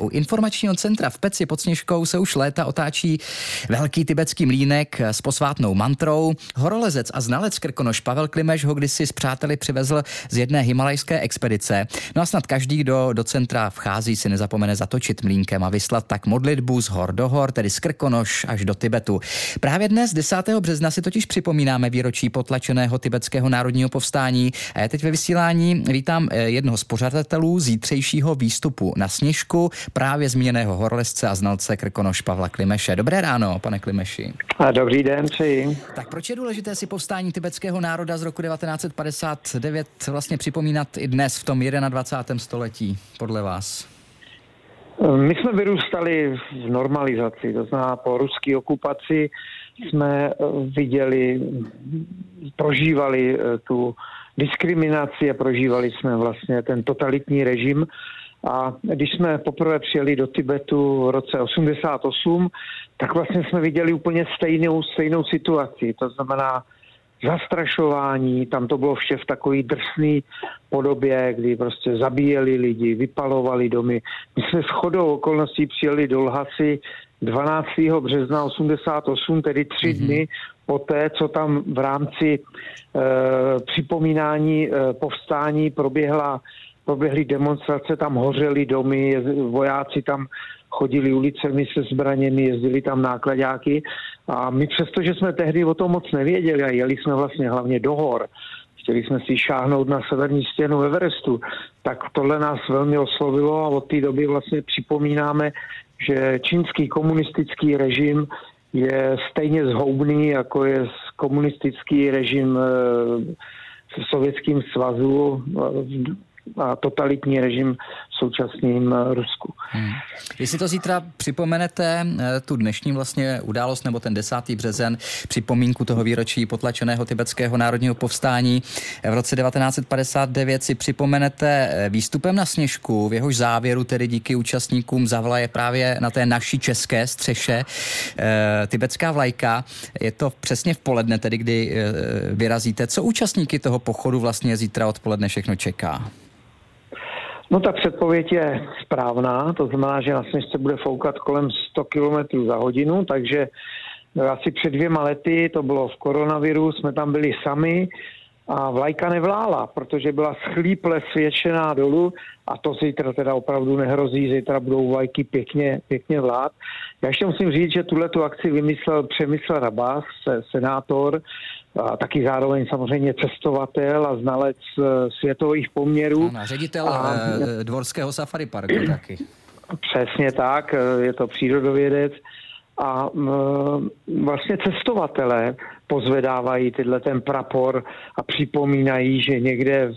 U informačního centra v Peci pod Sněžkou se už léta otáčí velký tibetský mlínek s posvátnou mantrou. Horolezec a znalec Krkonoš Pavel Klimeš ho kdysi s přáteli přivezl z jedné himalajské expedice. No a snad každý, kdo do centra vchází, si nezapomene zatočit mlínkem a vyslat tak modlitbu z hor do hor, tedy z Krkonoš až do Tibetu. Právě dnes, 10. března, si totiž připomínáme výročí potlačeného tibetského národního povstání. A já teď ve vysílání vítám eh, jednoho z pořadatelů zítřejšího výstupu na Sněžku, právě zmíněného horolezce a znalce Krkonoš Pavla Klimeše. Dobré ráno, pane Klimeši. A dobrý den, přeji. Tak proč je důležité si povstání tibetského národa z roku 1959 vlastně připomínat i dnes v tom 21. století, podle vás? My jsme vyrůstali v normalizaci, to znamená po ruské okupaci jsme eh, viděli, prožívali eh, tu diskriminaci a prožívali jsme vlastně ten totalitní režim a když jsme poprvé přijeli do Tibetu v roce 88, tak vlastně jsme viděli úplně stejnou, stejnou situaci. To znamená zastrašování, tam to bylo vše v takové drsné podobě, kdy prostě zabíjeli lidi, vypalovali domy. My jsme s chodou okolností přijeli do Lhasy 12. března 88, tedy tři mm-hmm. dny poté, co tam v rámci e, připomínání e, povstání proběhla proběhly demonstrace, tam hořely domy, vojáci tam chodili ulicemi se zbraněmi, jezdili tam nákladáky a my přesto, že jsme tehdy o tom moc nevěděli a jeli jsme vlastně hlavně do hor, chtěli jsme si šáhnout na severní stěnu Everestu, tak tohle nás velmi oslovilo a od té doby vlastně připomínáme, že čínský komunistický režim je stejně zhoubný, jako je komunistický režim eh, v Sovětském svazu a totalitní režim v současném eh, Rusku. Hmm. Jestli to zítra připomenete, eh, tu dnešní vlastně událost nebo ten 10. březen, připomínku toho výročí potlačeného tibetského národního povstání v roce 1959 si připomenete eh, výstupem na Sněžku, v jehož závěru tedy díky účastníkům zavlaje právě na té naší české střeše e, tibetská vlajka. Je to přesně v poledne, tedy kdy e, vyrazíte. Co účastníky toho pochodu vlastně zítra odpoledne všechno čeká? No ta předpověď je správná, to znamená, že na sněžce bude foukat kolem 100 km za hodinu, takže asi před dvěma lety, to bylo v koronaviru, jsme tam byli sami a vlajka nevlála, protože byla schlíple svědčená dolů a to zítra teda opravdu nehrozí, zítra budou vlajky pěkně, pěkně vlád. Já ještě musím říct, že tuhle tu akci vymyslel Přemysl Rabás, senátor, a taky zároveň samozřejmě cestovatel a znalec eh, světových poměrů. Ano, ředitel a, eh, dvorského safari parku taky. Přesně tak, eh, je to přírodovědec a vlastně cestovatelé pozvedávají tyhle ten prapor a připomínají, že někde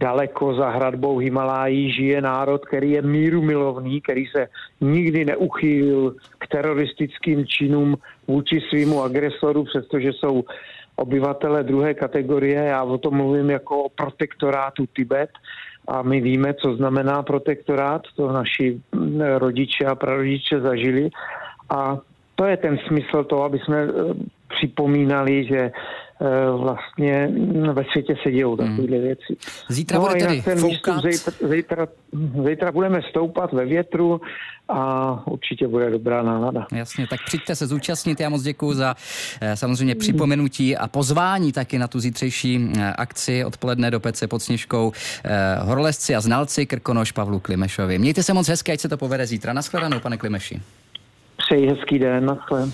daleko za hradbou Himalájí žije národ, který je míru milovný, který se nikdy neuchýlil k teroristickým činům vůči svýmu agresoru, přestože jsou obyvatele druhé kategorie. Já o tom mluvím jako o protektorátu Tibet a my víme, co znamená protektorát, to naši rodiče a prarodiče zažili a to je ten smysl toho, aby jsme eh, připomínali, že Eh, vlastně ve světě se dějou hmm. takové věci. Zítra no bude tedy foukat. Zítra, zítra, zítra budeme stoupat ve větru a určitě bude dobrá nálada. Jasně, tak přijďte se zúčastnit. Já moc děkuji za eh, samozřejmě připomenutí a pozvání taky na tu zítřejší eh, akci odpoledne do Pece pod Sněžkou. Horolezci a znalci Krkonoš Pavlu Klimešovi. Mějte se moc hezky, ať se to povede zítra. Naschledanou, pane Klimeši. Přeji hezký den, naschle.